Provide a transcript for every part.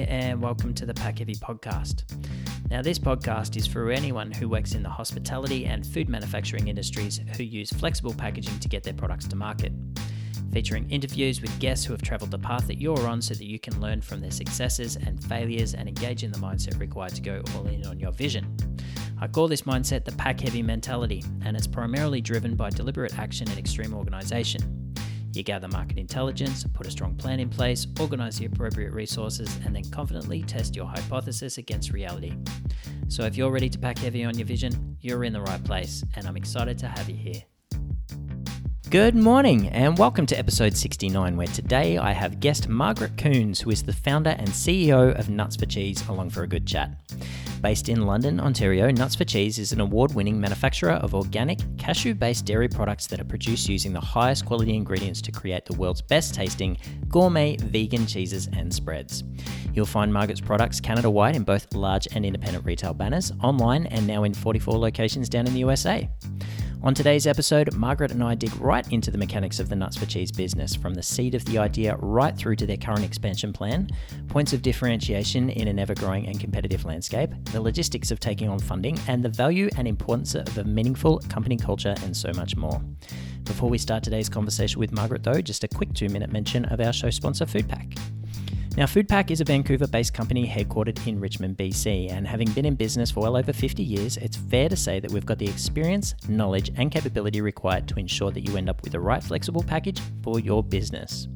here, and welcome to the Pack Heavy podcast. Now, this podcast is for anyone who works in the hospitality and food manufacturing industries who use flexible packaging to get their products to market. Featuring interviews with guests who have traveled the path that you're on so that you can learn from their successes and failures and engage in the mindset required to go all in on your vision. I call this mindset the pack heavy mentality, and it's primarily driven by deliberate action and extreme organization. You gather market intelligence, put a strong plan in place, organize the appropriate resources, and then confidently test your hypothesis against reality. So, if you're ready to pack heavy on your vision, you're in the right place, and I'm excited to have you here. Good morning, and welcome to episode 69, where today I have guest Margaret Coons, who is the founder and CEO of Nuts for Cheese, along for a good chat. Based in London, Ontario, Nuts for Cheese is an award winning manufacturer of organic, cashew based dairy products that are produced using the highest quality ingredients to create the world's best tasting gourmet vegan cheeses and spreads. You'll find Margaret's products Canada wide in both large and independent retail banners, online, and now in 44 locations down in the USA. On today's episode, Margaret and I dig right into the mechanics of the Nuts for Cheese business, from the seed of the idea right through to their current expansion plan, points of differentiation in an ever growing and competitive landscape, the logistics of taking on funding, and the value and importance of a meaningful company culture, and so much more. Before we start today's conversation with Margaret, though, just a quick two minute mention of our show sponsor, FoodPak. Now, FoodPak is a Vancouver based company headquartered in Richmond, BC, and having been in business for well over 50 years, it's fair to say that we've got the experience, knowledge, and capability required to ensure that you end up with the right flexible package for your business.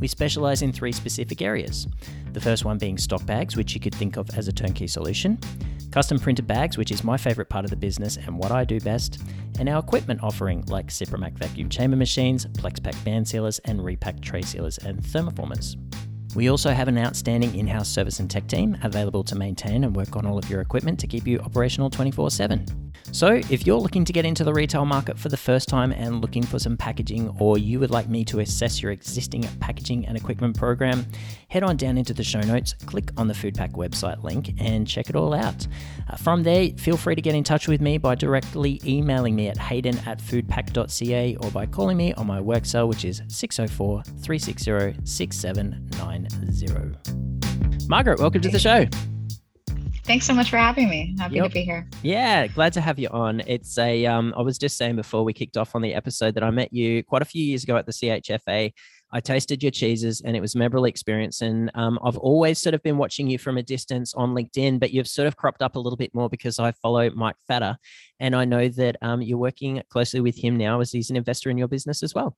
We specialize in three specific areas. The first one being stock bags, which you could think of as a turnkey solution, custom printed bags, which is my favorite part of the business and what I do best, and our equipment offering like Sipromac vacuum chamber machines, PlexPack band sealers, and Repack tray sealers and thermoformers. We also have an outstanding in house service and tech team available to maintain and work on all of your equipment to keep you operational 24 7. So, if you're looking to get into the retail market for the first time and looking for some packaging, or you would like me to assess your existing packaging and equipment program, head on down into the show notes, click on the FoodPak website link, and check it all out. Uh, from there, feel free to get in touch with me by directly emailing me at hayden at foodpak.ca or by calling me on my work cell, which is 604 360 6790. Margaret, welcome to the show. Thanks so much for having me. Happy yep. to be here. Yeah, glad to have you on. It's a um I was just saying before we kicked off on the episode that I met you quite a few years ago at the CHFA. I tasted your cheeses and it was a memorable experience. And um, I've always sort of been watching you from a distance on LinkedIn, but you've sort of cropped up a little bit more because I follow Mike Fata. And I know that um, you're working closely with him now as he's an investor in your business as well.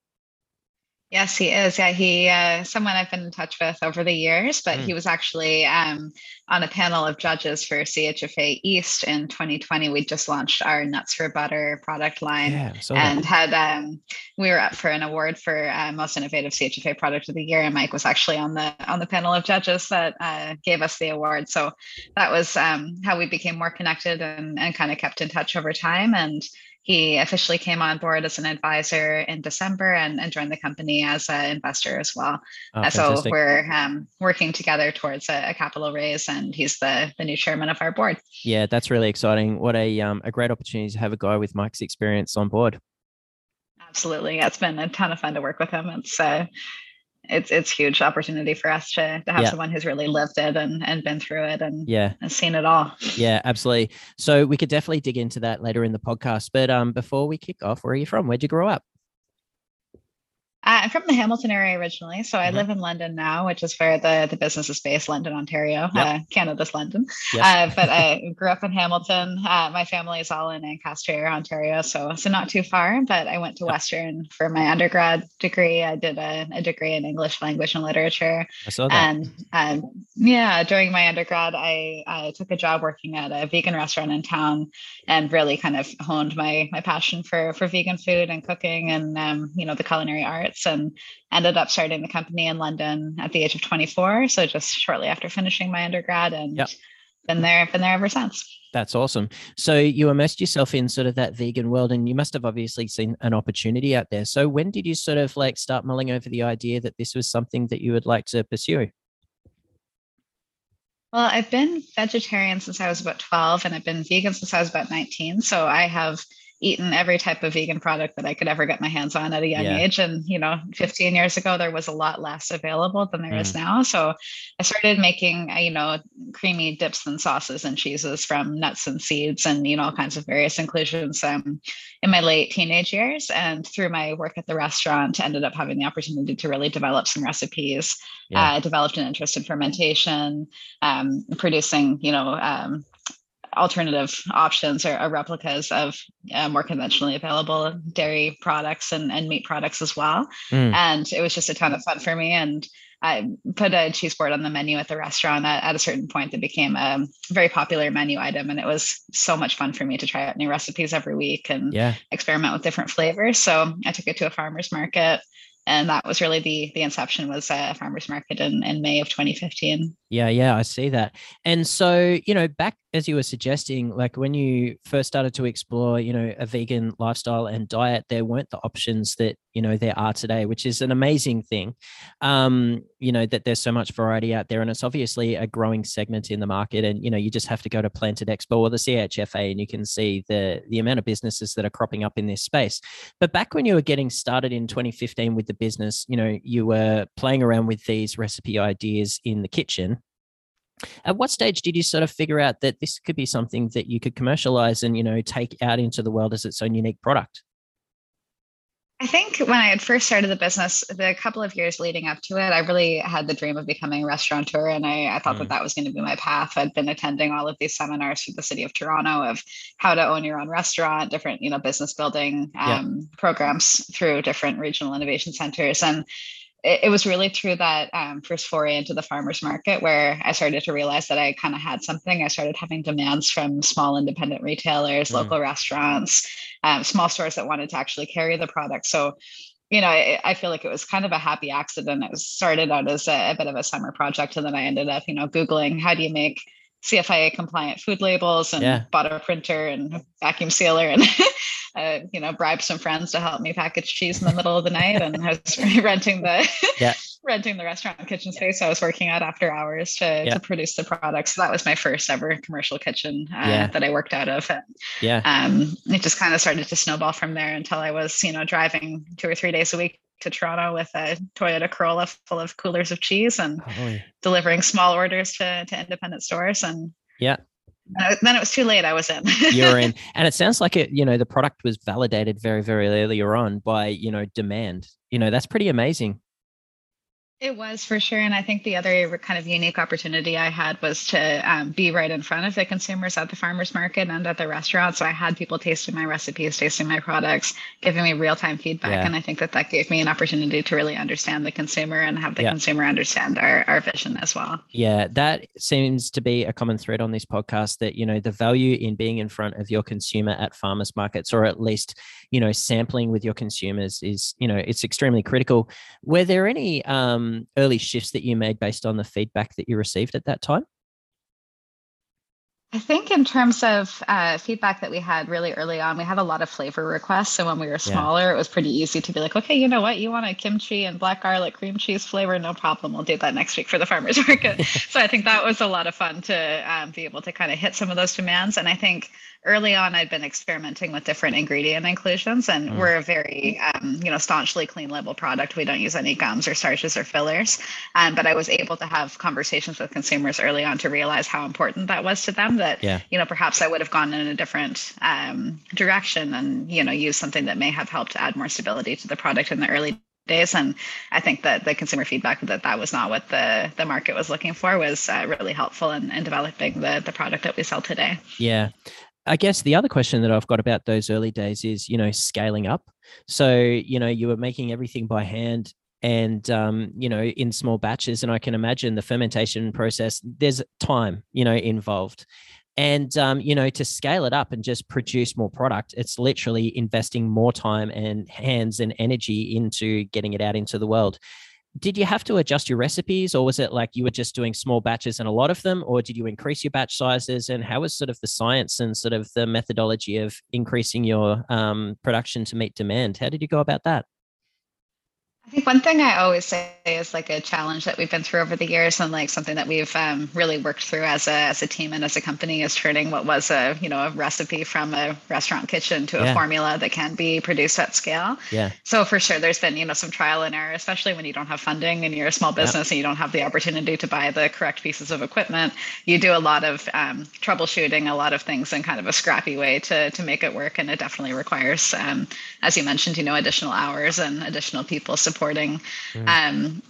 Yes, he is. Yeah, he uh, someone I've been in touch with over the years, but mm. he was actually um, on a panel of judges for CHFA East in 2020. We just launched our Nuts for Butter product line, yeah, and had um, we were up for an award for uh, most innovative CHFA product of the year, and Mike was actually on the on the panel of judges that uh, gave us the award. So that was um, how we became more connected and and kind of kept in touch over time and he officially came on board as an advisor in December and, and joined the company as an investor as well. Oh, so we're um, working together towards a, a, capital raise, and he's the the new chairman of our board. Yeah, that's really exciting. What a um, a great opportunity to have a guy with Mike's experience on board. Absolutely, yeah, it's been a ton of fun to work with him. It's uh, it's it's huge opportunity for us to, to have yeah. someone who's really lived it and, and been through it and yeah and seen it all. Yeah, absolutely. So we could definitely dig into that later in the podcast. But um before we kick off, where are you from? Where'd you grow up? I'm from the Hamilton area originally, so I mm-hmm. live in London now, which is where the, the business is based, London, Ontario, yep. uh, Canada's London. Yes. Uh, but I grew up in Hamilton. Uh, my family is all in Ancaster, Ontario, so so not too far. But I went to yep. Western for my undergrad degree. I did a, a, degree in English language and literature. I saw that. And um, yeah, during my undergrad, I, I took a job working at a vegan restaurant in town, and really kind of honed my my passion for for vegan food and cooking and um, you know the culinary and ended up starting the company in London at the age of 24. So just shortly after finishing my undergrad and yep. been there, been there ever since. That's awesome. So you immersed yourself in sort of that vegan world and you must have obviously seen an opportunity out there. So when did you sort of like start mulling over the idea that this was something that you would like to pursue? Well, I've been vegetarian since I was about 12 and I've been vegan since I was about 19. So I have eaten every type of vegan product that I could ever get my hands on at a young yeah. age. And, you know, 15 years ago, there was a lot less available than there mm. is now. So I started making, uh, you know, creamy dips and sauces and cheeses from nuts and seeds and, you know, all kinds of various inclusions um, in my late teenage years. And through my work at the restaurant, ended up having the opportunity to really develop some recipes. Yeah. Uh, developed an interest in fermentation, um, producing, you know, um, alternative options or, or replicas of uh, more conventionally available dairy products and, and meat products as well. Mm. And it was just a ton of fun for me. And I put a cheese board on the menu at the restaurant at, at a certain point that became a very popular menu item. And it was so much fun for me to try out new recipes every week and yeah. experiment with different flavors. So I took it to a farmer's market and that was really the the inception was a farmers market in, in may of 2015 yeah yeah i see that. And so you know back as you were suggesting like when you first started to explore you know a vegan lifestyle and diet there weren't the options that you know there are today which is an amazing thing um you know that there's so much variety out there and it's obviously a growing segment in the market and you know you just have to go to planted expo or the chfa and you can see the the amount of businesses that are cropping up in this space. But back when you were getting started in 2015 with the business you know you were playing around with these recipe ideas in the kitchen. At what stage did you sort of figure out that this could be something that you could commercialize and you know take out into the world as its own unique product I think when I had first started the business, the couple of years leading up to it, I really had the dream of becoming a restaurateur. And I, I thought mm. that that was going to be my path. I'd been attending all of these seminars through the city of Toronto of how to own your own restaurant, different, you know, business building um, yeah. programs through different regional innovation centers. And it, it was really through that um, first foray into the farmers market where I started to realize that I kind of had something. I started having demands from small independent retailers, mm. local restaurants, um, small stores that wanted to actually carry the product. So, you know, I, I, feel like it was kind of a happy accident. It started out as a, a bit of a summer project, and then I ended up, you know, googling how do you make CFIA compliant food labels and yeah. bought a printer and vacuum sealer and uh, you know bribed some friends to help me package cheese in the middle of the night and I was renting the yeah. Renting the restaurant kitchen space I was working at after hours to, yeah. to produce the product. So that was my first ever commercial kitchen uh, that I worked out of. And, yeah. Um, it just kind of started to snowball from there until I was you know driving two or three days a week to Toronto with a Toyota Corolla full of coolers of cheese and oh, delivering small orders to, to independent stores. And yeah, then it was too late. I was in. You're in, and it sounds like it. You know, the product was validated very, very earlier on by you know demand. You know, that's pretty amazing. It was for sure. And I think the other kind of unique opportunity I had was to um, be right in front of the consumers at the farmers market and at the restaurant. So I had people tasting my recipes, tasting my products, giving me real time feedback. Yeah. And I think that that gave me an opportunity to really understand the consumer and have the yeah. consumer understand our, our vision as well. Yeah, that seems to be a common thread on this podcast that, you know, the value in being in front of your consumer at farmers markets or at least, you know, sampling with your consumers is, you know, it's extremely critical. Were there any, um, um, early shifts that you made based on the feedback that you received at that time? I think in terms of uh, feedback that we had really early on, we had a lot of flavor requests. So when we were smaller, yeah. it was pretty easy to be like, okay, you know what, you want a kimchi and black garlic cream cheese flavor? No problem. We'll do that next week for the farmers market. so I think that was a lot of fun to um, be able to kind of hit some of those demands. And I think early on I'd been experimenting with different ingredient inclusions and mm. we're a very um, you know staunchly clean label product. We don't use any gums or starches or fillers. Um, but I was able to have conversations with consumers early on to realize how important that was to them that yeah. you know perhaps I would have gone in a different um, direction and you know use something that may have helped add more stability to the product in the early days. And i think that the consumer feedback that that was not what the the market was looking for was uh, really helpful in, in developing the the product that we sell today. Yeah I guess the other question that I've got about those early days is, you know, scaling up. So, you know, you were making everything by hand and um, you know in small batches and i can imagine the fermentation process there's time you know involved and um, you know to scale it up and just produce more product it's literally investing more time and hands and energy into getting it out into the world did you have to adjust your recipes or was it like you were just doing small batches and a lot of them or did you increase your batch sizes and how was sort of the science and sort of the methodology of increasing your um, production to meet demand? How did you go about that I think one thing I always say is like a challenge that we've been through over the years, and like something that we've um, really worked through as a as a team and as a company is turning what was a you know a recipe from a restaurant kitchen to yeah. a formula that can be produced at scale. Yeah. So for sure, there's been you know some trial and error, especially when you don't have funding and you're a small business and you don't have the opportunity to buy the correct pieces of equipment. You do a lot of um, troubleshooting, a lot of things in kind of a scrappy way to to make it work, and it definitely requires, um, as you mentioned, you know, additional hours and additional people support supporting. Mm. Um,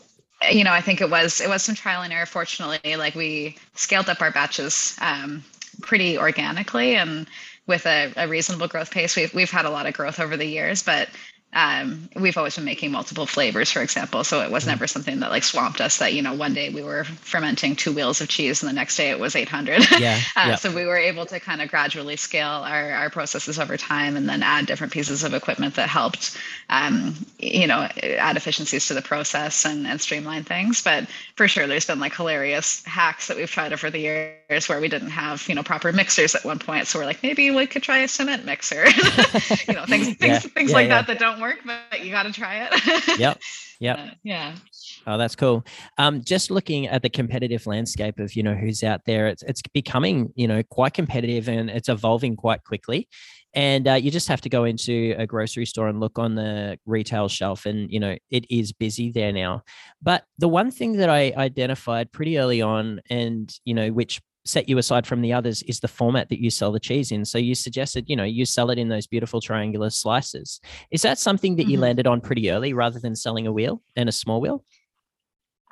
you know, I think it was it was some trial and error. Fortunately, like we scaled up our batches um, pretty organically and with a, a, reasonable growth pace. We've we've had a lot of growth over the years, but um, we've always been making multiple flavors, for example. So it was mm. never something that like swamped us. That you know, one day we were fermenting two wheels of cheese, and the next day it was 800. Yeah. uh, yeah. So we were able to kind of gradually scale our our processes over time, and then add different pieces of equipment that helped, um, you know, add efficiencies to the process and and streamline things. But for sure, there's been like hilarious hacks that we've tried over the years where we didn't have you know proper mixers at one point. So we're like, maybe we could try a cement mixer. you know, things things yeah. things yeah, like that that don't work, but you got to try it. yep. Yep. Uh, yeah. Oh, that's cool. Um, just looking at the competitive landscape of you know who's out there, it's it's becoming you know quite competitive and it's evolving quite quickly. And uh, you just have to go into a grocery store and look on the retail shelf, and you know it is busy there now. But the one thing that I identified pretty early on, and you know which set you aside from the others is the format that you sell the cheese in. So you suggested, you know, you sell it in those beautiful triangular slices. Is that something that mm-hmm. you landed on pretty early rather than selling a wheel and a small wheel?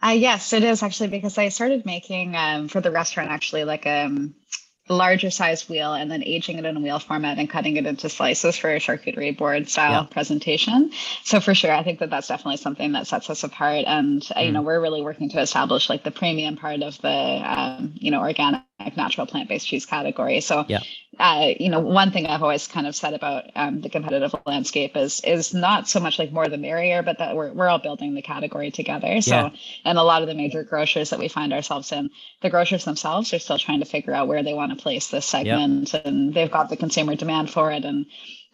Uh, yes, it is actually because I started making um, for the restaurant actually like um, larger size wheel and then aging it in a wheel format and cutting it into slices for a charcuterie board style yeah. presentation. So for sure, I think that that's definitely something that sets us apart. And mm. you know, mm. we're really working to establish like the premium part of the um, you know organic natural plant-based cheese category. So yeah. Uh, you know, one thing I've always kind of said about um, the competitive landscape is is not so much like more the merrier, but that we're we're all building the category together. So, yeah. and a lot of the major grocers that we find ourselves in, the grocers themselves are still trying to figure out where they want to place this segment, yep. and they've got the consumer demand for it, and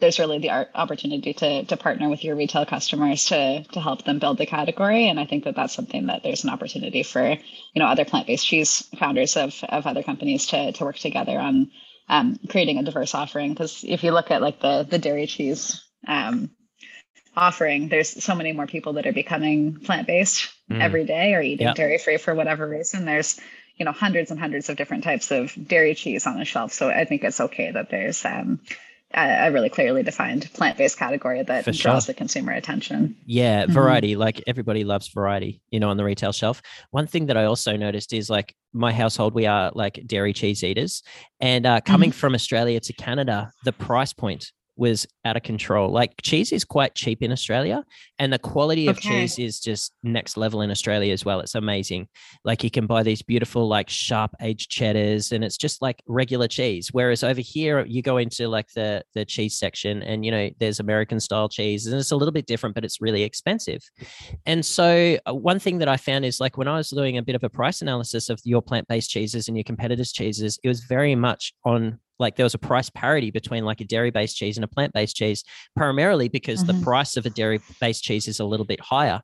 there's really the opportunity to to partner with your retail customers to to help them build the category and i think that that's something that there's an opportunity for you know other plant-based cheese founders of of other companies to to work together on um, creating a diverse offering because if you look at like the the dairy cheese um, offering there's so many more people that are becoming plant-based mm. every day or eating yep. dairy free for whatever reason there's you know hundreds and hundreds of different types of dairy cheese on the shelf so i think it's okay that there's um, a, really clearly defined plant-based category that For draws sure. the consumer attention. Yeah, mm-hmm. variety. Like everybody loves variety, you know, on the retail shelf. One thing that I also noticed is like my household, we are like dairy cheese eaters, and uh, coming mm-hmm. from Australia to Canada, the price point was out of control. Like cheese is quite cheap in Australia, and the quality of okay. cheese is just next level in Australia as well. It's amazing. Like you can buy these beautiful, like sharp aged cheddars, and it's just like regular cheese. Whereas over here, you go into like the the cheese section, and you know there's American style cheese, and it's a little bit different, but it's really expensive. And so uh, one thing that I found is like when I was doing a bit of a price analysis of your plant based cheeses and your competitors' cheeses, it was very much on like there was a price parity between like a dairy based cheese and a plant based cheese, primarily because mm-hmm. the price of a dairy based cheese is a little bit higher.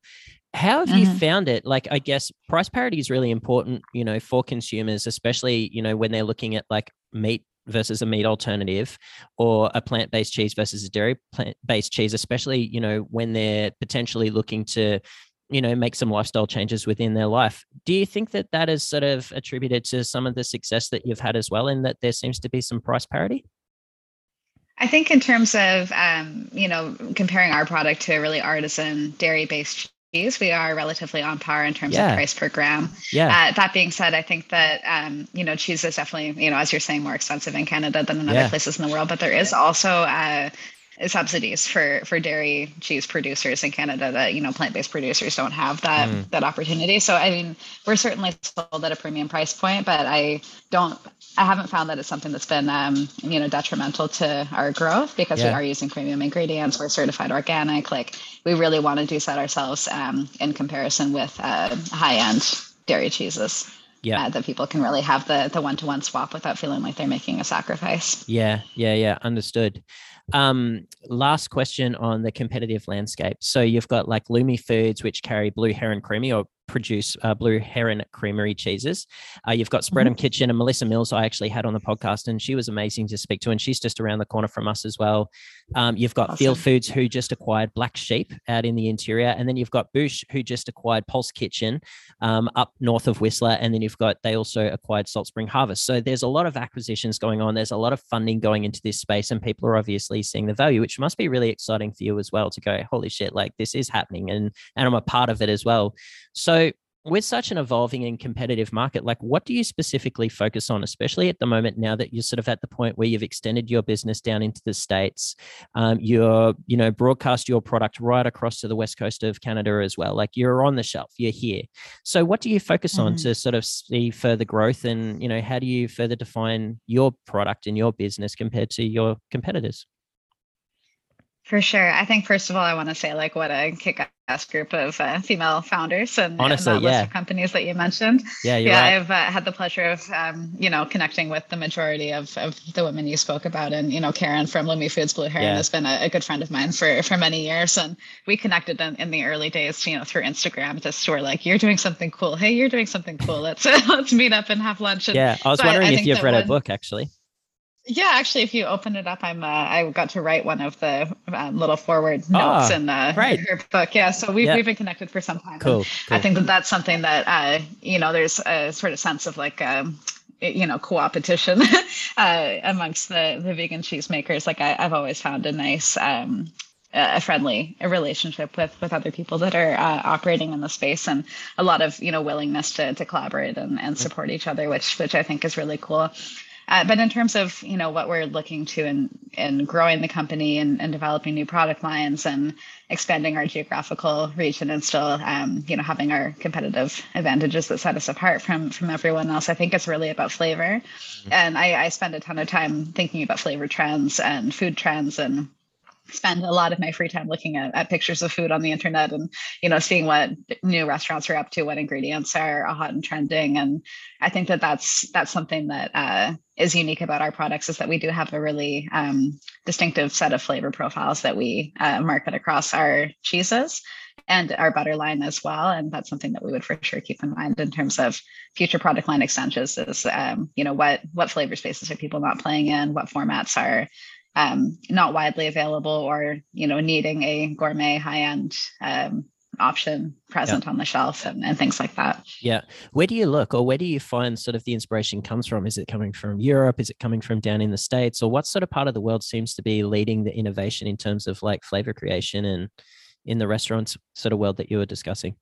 How have mm-hmm. you found it? Like, I guess price parity is really important, you know, for consumers, especially, you know, when they're looking at like meat versus a meat alternative or a plant-based cheese versus a dairy plant-based cheese especially you know when they're potentially looking to you know make some lifestyle changes within their life do you think that that is sort of attributed to some of the success that you've had as well in that there seems to be some price parity I think in terms of um, you know comparing our product to a really artisan dairy based cheese, we are relatively on par in terms yeah. of price per gram. Yeah. Uh, that being said, I think that um, you know cheese is definitely you know as you're saying more expensive in Canada than in other yeah. places in the world, but there is also uh, subsidies for for dairy cheese producers in Canada that you know plant-based producers don't have that mm. that opportunity. So I mean, we're certainly sold at a premium price point, but I don't I haven't found that it's something that's been um, you know detrimental to our growth because yeah. we are using premium ingredients. We're certified organic. Like we really want to do that ourselves um, in comparison with uh, high-end dairy cheeses. yeah. Uh, that people can really have the the one to one swap without feeling like they're making a sacrifice. Yeah, yeah, yeah. Understood. Um, last question on the competitive landscape. So you've got like Lumi Foods, which carry Blue Heron Creamy or produce uh, Blue Heron Creamery cheeses. Uh, you've got Spread'em mm-hmm. Kitchen and Melissa Mills, I actually had on the podcast, and she was amazing to speak to. And she's just around the corner from us as well. Um, you've got awesome. Field Foods, who just acquired Black Sheep out in the interior. And then you've got Boosh, who just acquired Pulse Kitchen um, up north of Whistler. And then you've got, they also acquired Salt Spring Harvest. So there's a lot of acquisitions going on. There's a lot of funding going into this space, and people are obviously seeing the value, which must be really exciting for you as well to go, holy shit, like this is happening. And, and I'm a part of it as well. So with such an evolving and competitive market, like what do you specifically focus on, especially at the moment now that you're sort of at the point where you've extended your business down into the states, um, you're you know broadcast your product right across to the west coast of Canada as well. Like you're on the shelf, you're here. So what do you focus mm-hmm. on to sort of see further growth, and you know how do you further define your product and your business compared to your competitors? For sure. I think first of all, I want to say like what a kick-ass group of uh, female founders and, Honestly, and yeah. list of companies that you mentioned. Yeah, yeah. Right. I've uh, had the pleasure of um, you know connecting with the majority of, of the women you spoke about, and you know Karen from Lumi Foods Blue Heron yeah. has been a, a, good friend of mine for for many years, and we connected in, in the early days, you know, through Instagram. Just were like, you're doing something cool. Hey, you're doing something cool. Let's let's meet up and have lunch. And yeah, I was so wondering I, I if you've read a book actually. Yeah, actually, if you open it up, I'm uh, I got to write one of the um, little forward notes oh, in uh, right. her book. Yeah, so we've, we've been connected for some time. Cool, cool. I think that that's something that uh, you know there's a sort of sense of like um, you know co-opetition uh, amongst the the vegan cheese makers. Like I, have always found a nice. Um, a friendly a relationship with with other people that are uh, operating in the space and a lot of you know willingness to to collaborate and, and support each other which which i think is really cool uh, but in terms of you know what we're looking to in in growing the company and, and developing new product lines and expanding our geographical region and still um, you know having our competitive advantages that set us apart from from everyone else, I think it's really about flavor. Mm-hmm. And I, I spend a ton of time thinking about flavor trends and food trends and spend a lot of my free time looking at, at pictures of food on the internet and you know seeing what new restaurants are up to what ingredients are hot and trending. And i think that that's that's something that uh, is unique about our products is that we do have a really um, distinctive set of flavor profiles that we uh, market across our cheeses and our butter line as well. And that's something that we would for sure keep in mind in terms of future product line extensions is um, you know what what flavor spaces are people not playing in what formats are um, not widely available or you know needing a gourmet high end um, option present yeah. on the shelf and, and things like that. Yeah. Where do you look or where do you find sort of the inspiration comes from? Is it coming from Europe? Is it coming from down in the States? Or what sort of part of the world seems to be leading the innovation in terms of like flavor creation and in the restaurants sort of world that you were discussing?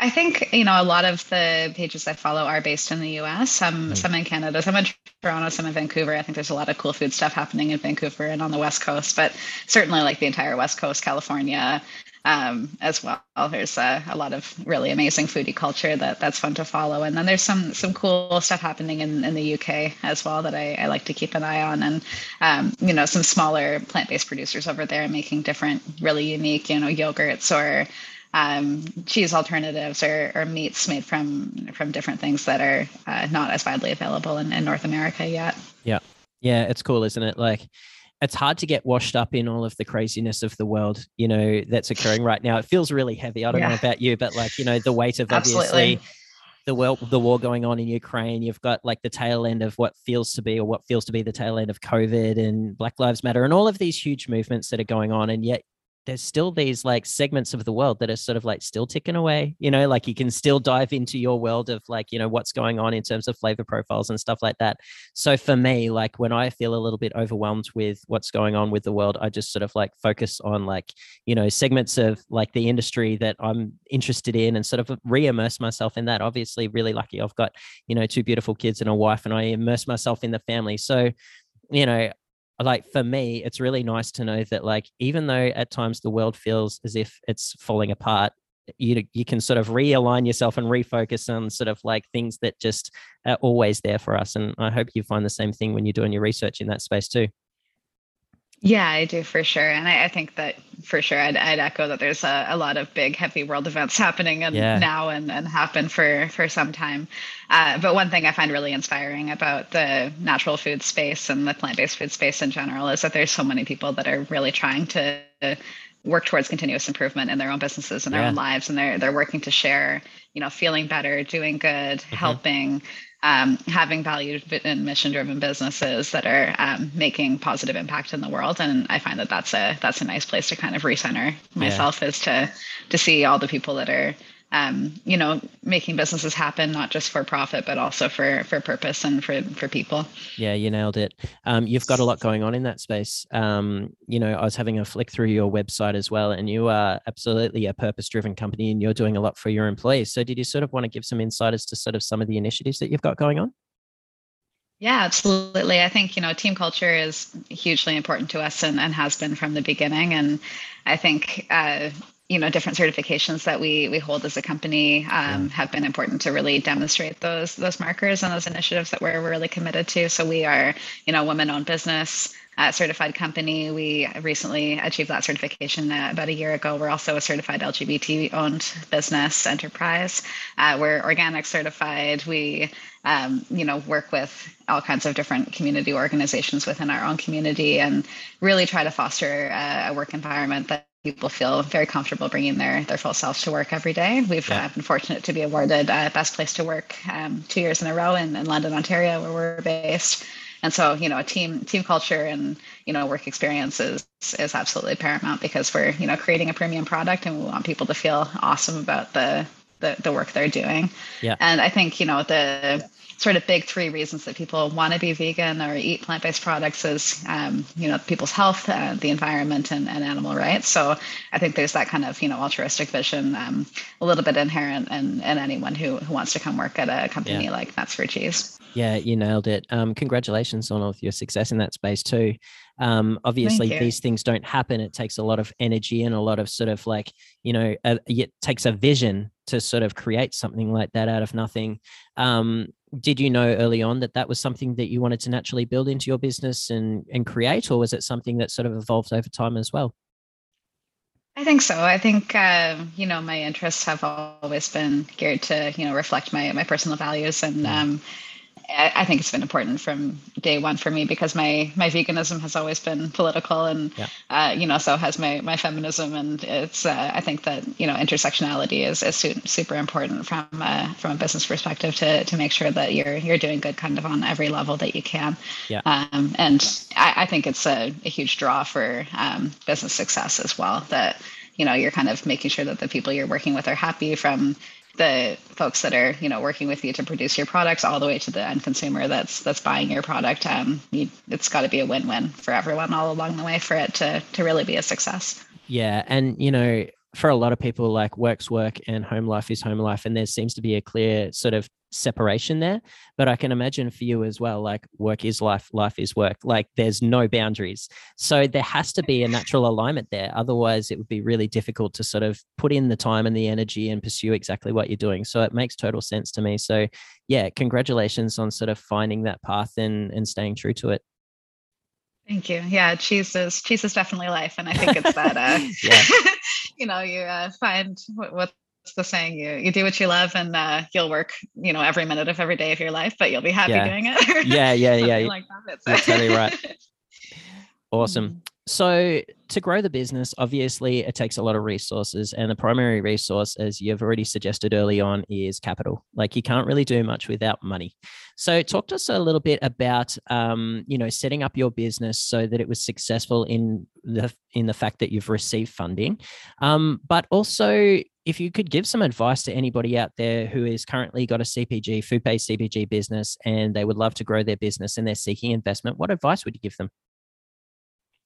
I think you know a lot of the pages I follow are based in the U.S. Some mm. some in Canada, some in Toronto, some in Vancouver. I think there's a lot of cool food stuff happening in Vancouver and on the West Coast, but certainly like the entire West Coast, California, um, as well. There's a, a, lot of really amazing foodie culture that that's fun to follow, and then there's some some cool stuff happening in, in the UK as well that I, I like to keep an eye on, and um, you know some smaller plant-based producers over there making different, really unique, you know, yogurts or um, cheese alternatives or, or, meats made from from different things that are uh, not as widely available in, in North America yet. Yeah, yeah, it's cool, isn't it? Like it's hard to get washed up in all of the craziness of the world, you know, that's occurring right now. It feels really heavy. I don't yeah. know about you, but like, you know, the weight of obviously Absolutely. the world, the war going on in Ukraine. You've got like the tail end of what feels to be or what feels to be the tail end of COVID and Black Lives Matter and all of these huge movements that are going on. And yet there's still these like segments of the world that are sort of like still ticking away you know like you can still dive into your world of like you know what's going on in terms of flavor profiles and stuff like that. So for me like when i feel a little bit overwhelmed with what's going on with the world i just sort of like focus on like you know segments of like the industry that i'm interested in and sort of re-immerse myself in that. Obviously really lucky i've got you know two beautiful kids and a wife and i immerse myself in the family. So you know like for me it's really nice to know that like even though at times the world feels as if it's falling apart you you can sort of realign yourself and refocus on sort of like things that just are always there for us and i hope you find the same thing when you're doing your research in that space too yeah, I do for sure. And I, I, think that, for sure. I'd, I'd echo that there's a, a, lot of big, heavy world events happening and yeah. now and, and happen for for some time. Uh, but one thing I find really inspiring about the natural food space and the plant-based food space in general is that there's so many people that are really trying to work towards continuous improvement in their own businesses and their yeah. own lives and they're they're working to share you know feeling better doing good mm-hmm. helping um, having value and mission driven businesses that are um, making positive impact in the world and i find that that's a that's a nice place to kind of recenter myself yeah. is to to see all the people that are um, you know, making businesses happen not just for profit but also for for purpose and for for people. Yeah, you nailed it. Um, you've got a lot going on in that space. Um, you know, I was having a flick through your website as well, and you are absolutely a purpose-driven company, and you're doing a lot for your employees. So, did you sort of want to give some insight as to sort of some of the initiatives that you've got going on? Yeah, absolutely. I think, you know, team culture is hugely important to us and, and has been from the beginning. And I think, uh, you know different certifications that we we hold as a company um, have been important to really demonstrate those those markers and those initiatives that we're, we're really committed to. So we are you know women owned business uh, certified company. We recently achieved that certification uh, about a year ago. We're also a certified lgbt owned business enterprise. Uh, we're organic certified. We um, you know work with all kinds of different community organizations within our own community and really try to foster a work environment that people feel very comfortable bringing their their full selves to work every day. We've yeah. uh, been fortunate to be awarded uh, best place to work um, two years in a row in, in London, Ontario, where we're based. And so, you know, a team team culture and you know work experiences is absolutely paramount because we're you know creating a premium product and we want people to feel awesome about the the, the work they're doing. Yeah. And I think you know the sort of big three reasons that people want to be vegan or eat plant-based products is um, you know people's health uh, the environment and, and animal rights. So i think there's that kind of you know altruistic vision um, a little bit inherent in, in anyone who, who wants to come work at a company yeah. like nuts for cheese. Yeah you nailed it. Um, congratulations on all of your success in that space too. Um, obviously these things don't happen. It takes a lot of energy and a lot of sort of like you know a, it takes a vision to sort of create something like that out of nothing. Um, did you know early on that that was something that you wanted to naturally build into your business and and create or was it something that sort of evolved over time as well i think so i think uh, you know my interests have always been geared to you know reflect my my personal values and mm. um, I think it's been important from day one for me because my my veganism has always been political, and yeah. uh, you know, so has my my feminism, and it's uh, I think that you know intersectionality is is super important from a, from a business perspective to to make sure that you're you're doing good kind of on every level that you can. Yeah. Um, and I, I, think it's a, a huge draw for um, business success as well. That you know you're kind of making sure that the people you're working with are happy from the folks that are you know working with you to produce your products all the way to the end consumer that's that's buying your product um, you, it's got to be a win-win for everyone all along the way for it to to really be a success. Yeah and you know for a lot of people like work's work and home life is home life and there seems to be a clear sort of separation there. But i can imagine for you as well like work is life life is work. Like there's no boundaries. So there has to be a natural alignment there. Otherwise it would be really difficult to sort of put in the time and the energy and pursue exactly what you're doing. So it makes total sense to me. So yeah congratulations on sort of finding that path and and staying true to it Thank you. Yeah, cheese is cheese is definitely life, and I think it's that. Uh, you know, you uh, find what, what's the saying? You you do what you love, and uh, you'll work, you know, every minute of every day of your life, but you'll be happy yeah. doing it. yeah, yeah, yeah. Like that. That's totally right. Awesome. So, to grow the business, obviously, it takes a lot of resources. And the primary resource, as you've already suggested early on, is capital. Like, you can't really do much without money. So, talk to us a little bit about, um, you know, setting up your business so that it was successful in the in the fact that you've received funding, um, but also if you could give some advice to anybody out there who is currently got a CPG, food based CPG business, and they would love to grow their business and they're seeking investment, what advice would you give them?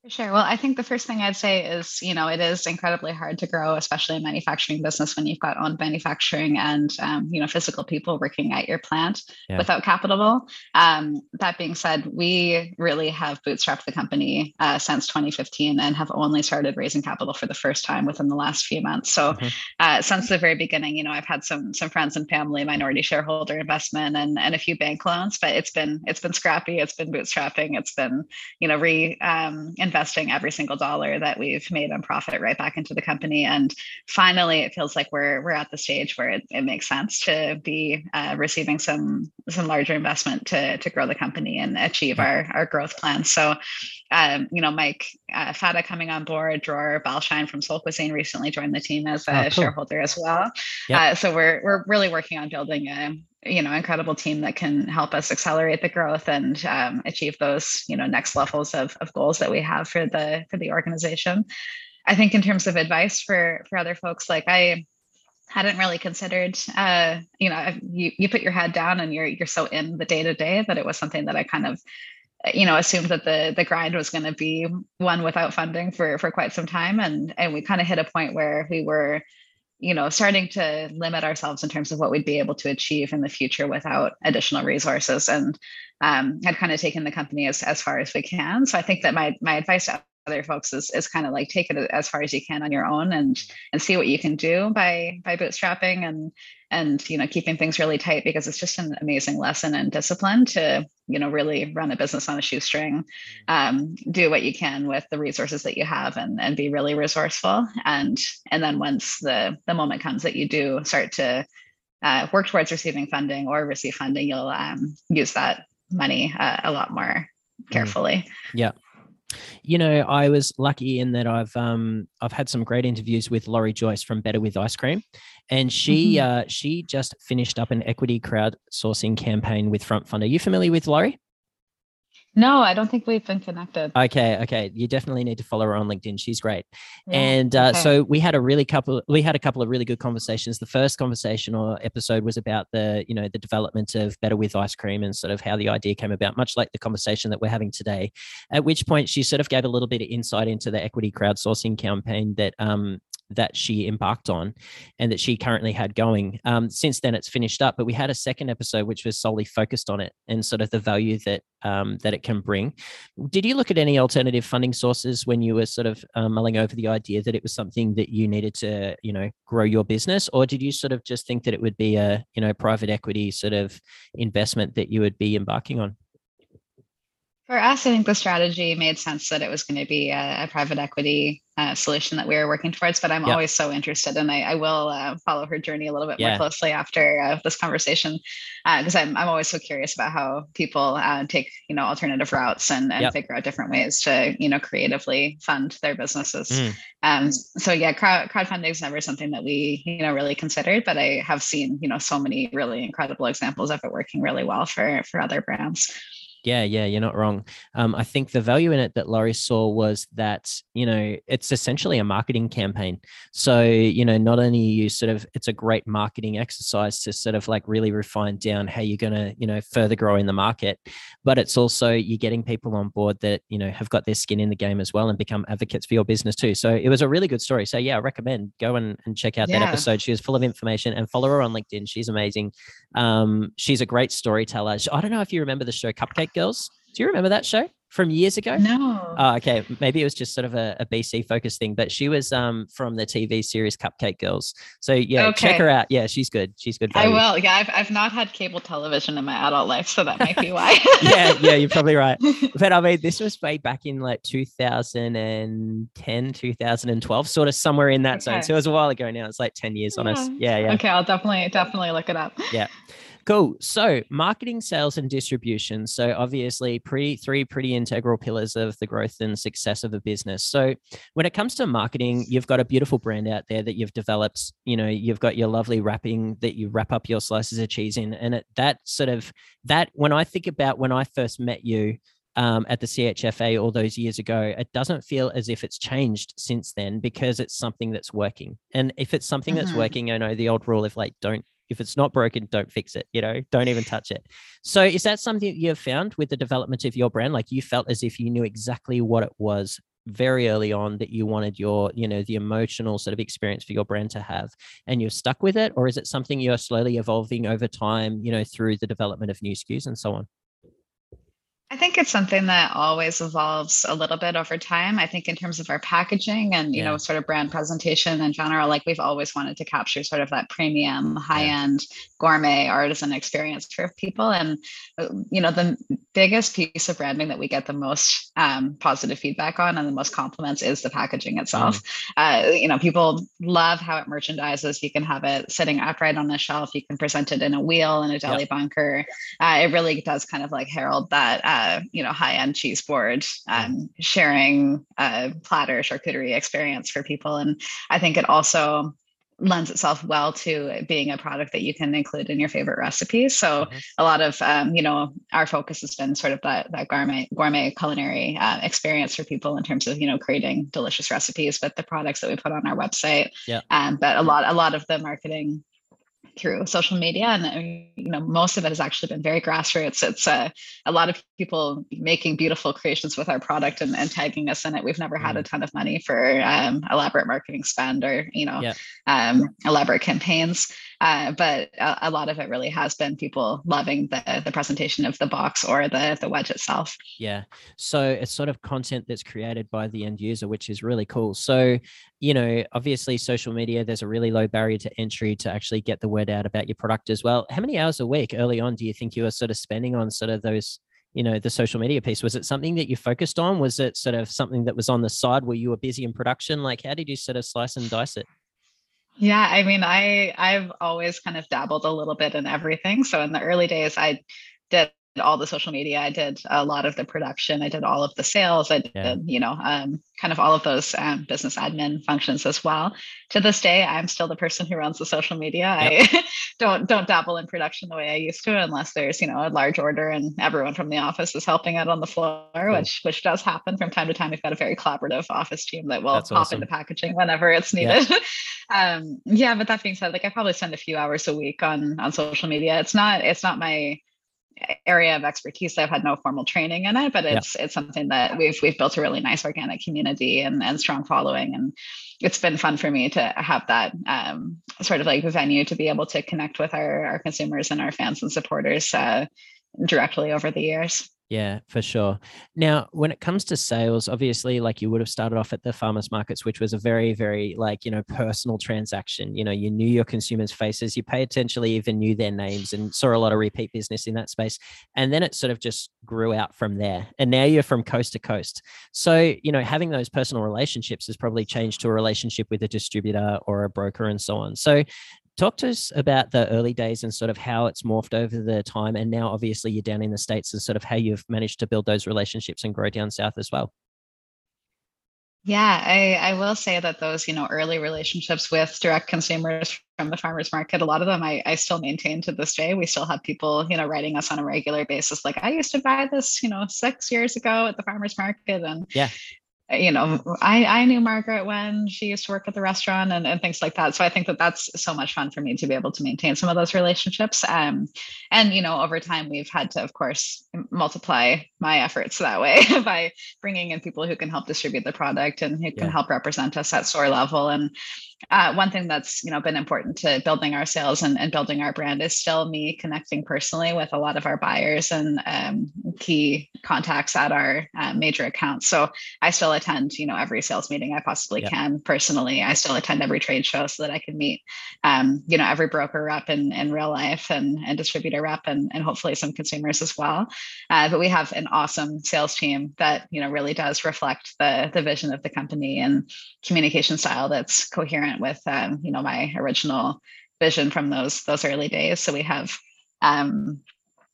Sure. Well, I think the first thing I'd say is, you know, it is incredibly hard to grow, especially a manufacturing business when you've got own manufacturing and, um, you know, physical people working at your plant yeah. without capital. Um, that being said, we really have bootstrapped the company uh, since 2015 and have only started raising capital for the first time within the last few months. So, mm-hmm. uh, since the very beginning, you know, I've had some some friends and family, minority shareholder investment, and and a few bank loans, but it's been it's been scrappy. It's been bootstrapping. It's been, you know, re um, investing every single dollar that we've made on profit right back into the company. And finally, it feels like we're we're at the stage where it, it makes sense to be uh, receiving some some larger investment to to grow the company and achieve our our growth plans. So, um, you know, Mike uh, Fata coming on board, Dror Balshine from Sol Cuisine recently joined the team as a oh, cool. shareholder as well. Yep. Uh, so we're we're really working on building a you know incredible team that can help us accelerate the growth and um, achieve those you know next levels of, of goals that we have for the for the organization. I think in terms of advice for for other folks like i hadn't really considered uh, you know you, you put your head down and you're you're so in the day to day that it was something that i kind of you know assumed that the the grind was going to be one without funding for for quite some time. And and we kind of hit a point where we were you know starting to limit ourselves in terms of what we'd be able to achieve in the future without additional resources and um, had kind of taken the company as, as far as we can. So i think that my my advice to other folks is, is kind of like take it as far as you can on your own and and see what you can do by by bootstrapping and and you know keeping things really tight because it's just an amazing lesson and discipline to you know really run a business on a shoestring mm. um, do what you can with the resources that you have and and be really resourceful and and then once the the moment comes that you do start to uh, work towards receiving funding or receive funding you'll um, use that money uh, a lot more mm. carefully mm. yeah you know, I was lucky in that I've um I've had some great interviews with Lori Joyce from Better with Ice Cream, and she mm-hmm. uh she just finished up an equity crowdsourcing campaign with Front Fund. Are you familiar with Lori? No, I don't think we've been connected. Okay, okay. You definitely need to follow her on LinkedIn. She's great. Yeah, and uh, okay. so we had a really couple. We had a couple of really good conversations. The first conversation or episode was about the you know the development of Better with Ice Cream and sort of how the idea came about, much like the conversation that we're having today. At which point she sort of gave a little bit of insight into the equity crowdsourcing campaign that um, that she embarked on and that she currently had going. Um, since then, it's finished up, but we had a second episode which was solely focused on it and sort of the value that um, that it can bring. Did you look at any alternative funding sources when you were sort of um, mulling over the idea that it was something that you needed to, you know, grow your business, or did you sort of just think that it would be a, you know, private equity sort of investment that you would be embarking on? For us, I think the strategy made sense that it was going to be a, a private equity uh, solution that we were working towards. But I'm always so interested, and I, I will uh, follow her journey a little bit yeah. more closely after uh, this conversation, because uh, I'm I'm always so curious about how people uh, take you know alternative routes and, and yep. figure out different ways to you know creatively fund their businesses. Mm. Um, so yeah, crowd crowdfunding is never something that we you know really considered, but I have seen you know so many really incredible examples of it working really well for for other brands. Yeah, yeah, you're not wrong. Um, I think the value in it that Lori saw was that, you know, it's essentially a marketing campaign. So, you know, not only you sort of, it's a great marketing exercise to sort of like really refine down how you're going to, you know, further grow in the market, but it's also you're getting people on board that, you know, have got their skin in the game as well and become advocates for your business too. So it was a really good story. So, yeah, I recommend go and, and check out yeah. that episode. She was full of information and follow her on LinkedIn. She's amazing. Um, she's a great storyteller. I don't know if you remember the show Cupcake Girls. Do you remember that show from years ago? No. Oh, okay. Maybe it was just sort of a, a BC focused thing, but she was um from the TV series Cupcake Girls. So yeah, okay. check her out. Yeah, she's good. She's good. Value. I will. Yeah, I've, I've not had cable television in my adult life, so that might be why. yeah, yeah, you're probably right. But I mean, this was way back in like 2010, 2012, sort of somewhere in that okay. zone. So it was a while ago now. It's like 10 years yeah. on us. Yeah, yeah. Okay, I'll definitely definitely look it up. Yeah. Cool. So, marketing, sales, and distribution. So, obviously, pre three pretty integral pillars of the growth and success of a business. So, when it comes to marketing, you've got a beautiful brand out there that you've developed. You know, you've got your lovely wrapping that you wrap up your slices of cheese in, and it, that sort of that. When I think about when I first met you, um, at the CHFA all those years ago, it doesn't feel as if it's changed since then because it's something that's working. And if it's something mm-hmm. that's working, I know the old rule of like, don't if it's not broken, don't fix it. You know, don't even touch it. So, is that something that you have found with the development of your brand? Like you felt as if you knew exactly what it was very early on that you wanted your, you know, the emotional sort of experience for your brand to have, and you're stuck with it, or is it something you're slowly evolving over time, you know, through the development of new SKUs and so on? I think it's something that always evolves a little bit over time. I think in terms of our packaging and you yeah. know sort of brand presentation in general, like we've always wanted to capture sort of that premium, high end, yeah. gourmet artisan experience for people. And uh, you know the biggest piece of branding that we get the most um, positive feedback on and the most compliments is the packaging itself. Mm. Uh, you know people love how it merchandises. You can have it sitting upright on the shelf. You can present it in a wheel in a deli bunker. Uh, it really does kind of like herald that. Uh, uh, you know high end cheese board, um, sharing a platter charcuterie experience for people, and I think it also lends itself well to being a product that you can include in your favorite recipes. So mm-hmm. a lot of um, you know our focus has been sort of that that gourmet gourmet culinary uh, experience for people in terms of you know creating delicious recipes with the products that we put on our website. Yeah. Um, but a lot a lot of the marketing through social media and you know most of it has actually been very grassroots it's uh, a lot of people making beautiful creations with our product and, and tagging us in it we've never had a mm. ton of money for um, elaborate marketing spend or you know yeah. um, elaborate campaigns uh, but a, a, lot of it really has been people loving the the presentation of the box or the the wedge itself yeah so it's sort of content that's created by the end user which is really cool so you know obviously social media there's a really low barrier to entry to actually get the word out about your product as well. How many hours a week early on do you think you were sort of spending on sort of those, you know, the social media piece? Was it something that you focused on? Was it sort of something that was on the side where you were busy in production? Like, how did you sort of slice and dice it? Yeah, I mean, I I've always kind of dabbled a little bit in everything. So in the early days, I did all the social media. I did a lot of the production. I did all of the sales. I did, yeah. you know, um, kind of all of those um, business admin functions as well. To this day, I'm still the person who runs the social media. Yep. I don't don't dabble in production the way I used to, unless there's you know a large order and everyone from the office is helping out on the floor, cool. which which does happen from time to time. We've got a very collaborative office team that will That's pop awesome. into packaging whenever it's needed. Yeah. um, yeah, but that being said, like I probably spend a few hours a week on on social media. It's not it's not my area of expertise. I've had no formal training in it, but it's yeah. it's something that we've we've built a really nice organic community and, and strong following. And it's been fun for me to have that um, sort of like venue to be able to connect with our, our consumers and our fans and supporters uh, directly over the years. Yeah, for sure. Now, when it comes to sales, obviously, like you would have started off at the farmers markets, which was a very, very like, you know, personal transaction. You know, you knew your consumers' faces, you pay attention, even knew their names and saw a lot of repeat business in that space. And then it sort of just grew out from there. And now you're from coast to coast. So, you know, having those personal relationships has probably changed to a relationship with a distributor or a broker and so on. So, talk to us about the early days and sort of how it's morphed over the time and now obviously you're down in the states and sort of how you've managed to build those relationships and grow down south as well. Yeah i i will say that those you know early relationships with direct consumers from the farmers market a lot of them I, I still maintain to this day. We still have people you know writing us on a regular basis like i used to buy this you know six years ago at the farmers market and yeah you know, I, I knew Margaret when she used to work at the restaurant and, and things like that. So I think that that's so much fun for me to be able to maintain some of those relationships. Um, and, you know, over time, we've had to, of course, multiply my efforts that way by bringing in people who can help distribute the product and who can yeah. help represent us at store level. And uh, one thing that's you know been important to building our sales and, and building our brand is still me connecting personally with a lot of our buyers and um, key contacts at our uh, major accounts. So i still attend you know every sales meeting i possibly can personally. I still attend every trade show so that i can meet um, you know every broker rep in, in real life and, and distributor rep and, and hopefully some consumers as well. Uh, but we have an awesome sales team that you know really does reflect the the vision of the company and communication style that's coherent with um, you know my original vision from those those early days. So we have um,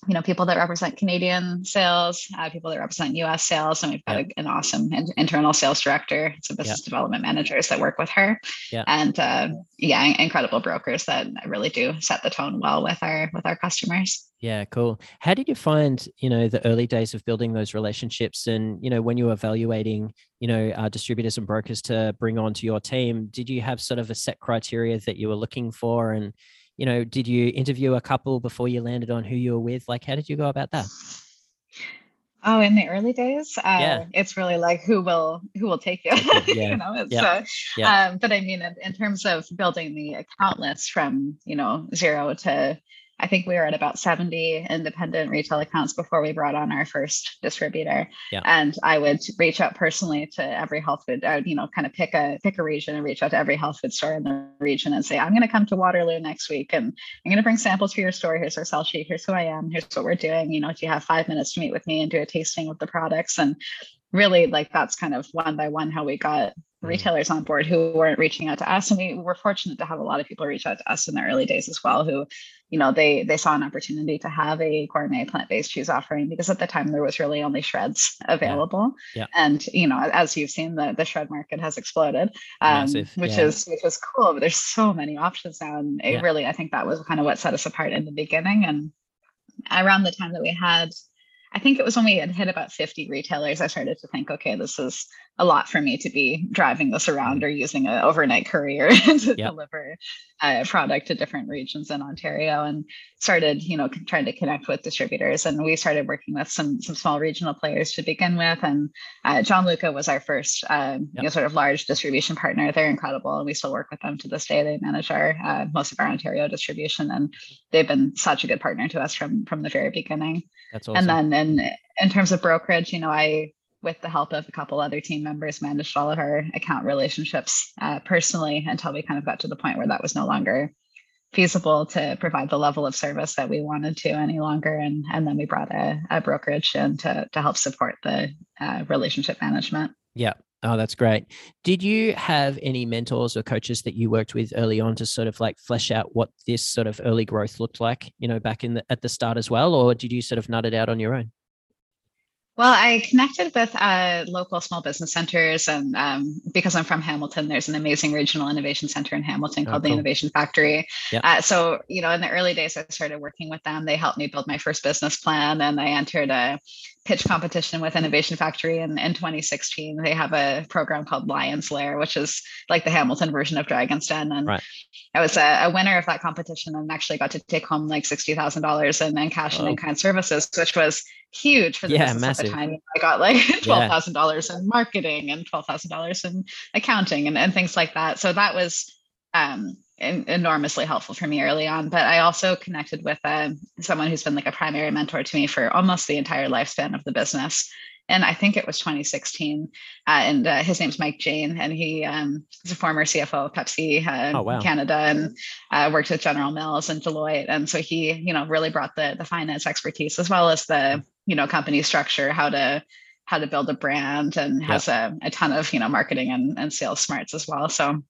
you know people that represent Canadian sales, uh, people that represent U.S. sales, and we've got a, an awesome in- internal sales director, some business development managers that work with her, and uh, yeah, incredible brokers that really do set the tone well with our with our customers. Yeah, cool. How did you find, you know, the early days of building those relationships and, you know, when you were evaluating, you know, uh, distributors and brokers to bring onto your team, did you have sort of a set criteria that you were looking for? And, you know, did you interview a couple before you landed on who you were with? Like, how did you go about that? Oh, in the early days, uh, yeah. it's really like who will who will take you. Yeah. you know, it's yeah. Uh, yeah. Um, but I mean, in, in, terms of building the account list from you know zero to I think we were at about 70 independent retail accounts before we brought on our first distributor. Yeah. And I would reach out personally to every health food, uh, you know, kind of pick a pick a region and reach out to every health food store in the region and say, I'm going to come to Waterloo next week and I'm going to bring samples for your store. Here's our sell sheet. Here's who I am. Here's what we're doing. You know, do you have five minutes to meet with me and do a tasting of the products? And really, like that's kind of one by one how we got. Retailers on board who weren't reaching out to us and we were fortunate to have a lot of people reach out to us in the early days as well who you know they they saw an opportunity to have a gourmet plant-based cheese offering because at the time there was really only shreds available yeah. Yeah. and you know as you've seen the the shred market has exploded um, which yeah. is which is cool but there's so many options now and it really i think that was kind of what set us apart in the beginning and around the time that we had I think it was when we had hit about 50 retailers, I started to think, okay, this is a lot for me to be driving this around or using an overnight courier to Yep. deliver a product to different regions in Ontario and started, you know, trying to connect with distributors. And we started working with some some small regional players to begin with. And uh, John Luca was our first, um, you know, sort of large distribution partner. They're incredible. And we still work with them to this day. They manage our uh, most of our Ontario distribution and they've been such a good partner to us from from the very beginning That's awesome. and then in in terms of brokerage you know i with the help of a couple other team members managed all of our account relationships uh, personally until we kind of got to the point where that was no longer feasible to provide the level of service that we wanted to any longer and and then we brought a, a brokerage in to, to help support the uh, relationship management Yeah. Oh, that's great. Did you have any mentors or coaches that you worked with early on to sort of like flesh out what this sort of early growth looked like, you know, back in the at the start as well? Or did you sort of nut it out on your own? Well, I connected with uh, local small business centers, and um, because I'm from Hamilton, there's an amazing regional innovation center in Hamilton Oh, called cool. the Innovation Factory. Yeah. Uh, so, you know, in the early days, I started working with them. They helped me build my first business plan, and I entered a pitch competition with Innovation Factory in, in 2016. They have a program called Lion's Lair, which is like the Hamilton version of Dragon's Den. And Right. I was a, a winner of that competition and actually got to take home like $60,000 in, in cash and in kind services, which was huge for the Yeah, business at the time. I got like $12,000 in marketing and $12,000 in accounting and, and things like that. So that was um, enormously helpful for me early on. But I also connected with uh, someone who's been like a primary mentor to me for almost the entire lifespan of the business. And I think it was 2016. Uh, and uh, his name's Mike Jane, and he um, is a former CFO of Pepsi uh, Oh, wow. Canada and uh, worked with General Mills and Deloitte. And so he, you know, really brought the the finance expertise as well as the, you know, company structure, how to how to build a brand, and has a, a ton of you know marketing and, and sales smarts as well. So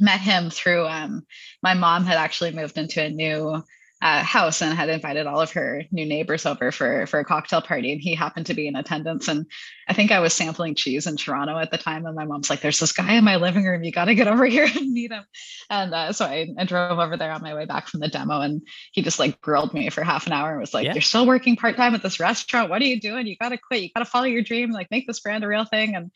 met him through um, my mom had actually moved into a new uh, house and had invited all of her new neighbors over for for a cocktail party. And he happened to be in attendance. And i think i was sampling cheese in toronto at the time. And my mom's like there's this guy in my living room. You got to get over here and meet him. And uh, so I, I drove over there on my way back from the demo and he just like grilled me for half an hour and was like Yeah. you're still working part-time at this restaurant. What are you doing? You got to quit. You got to follow your dream. Like make this brand a real thing. And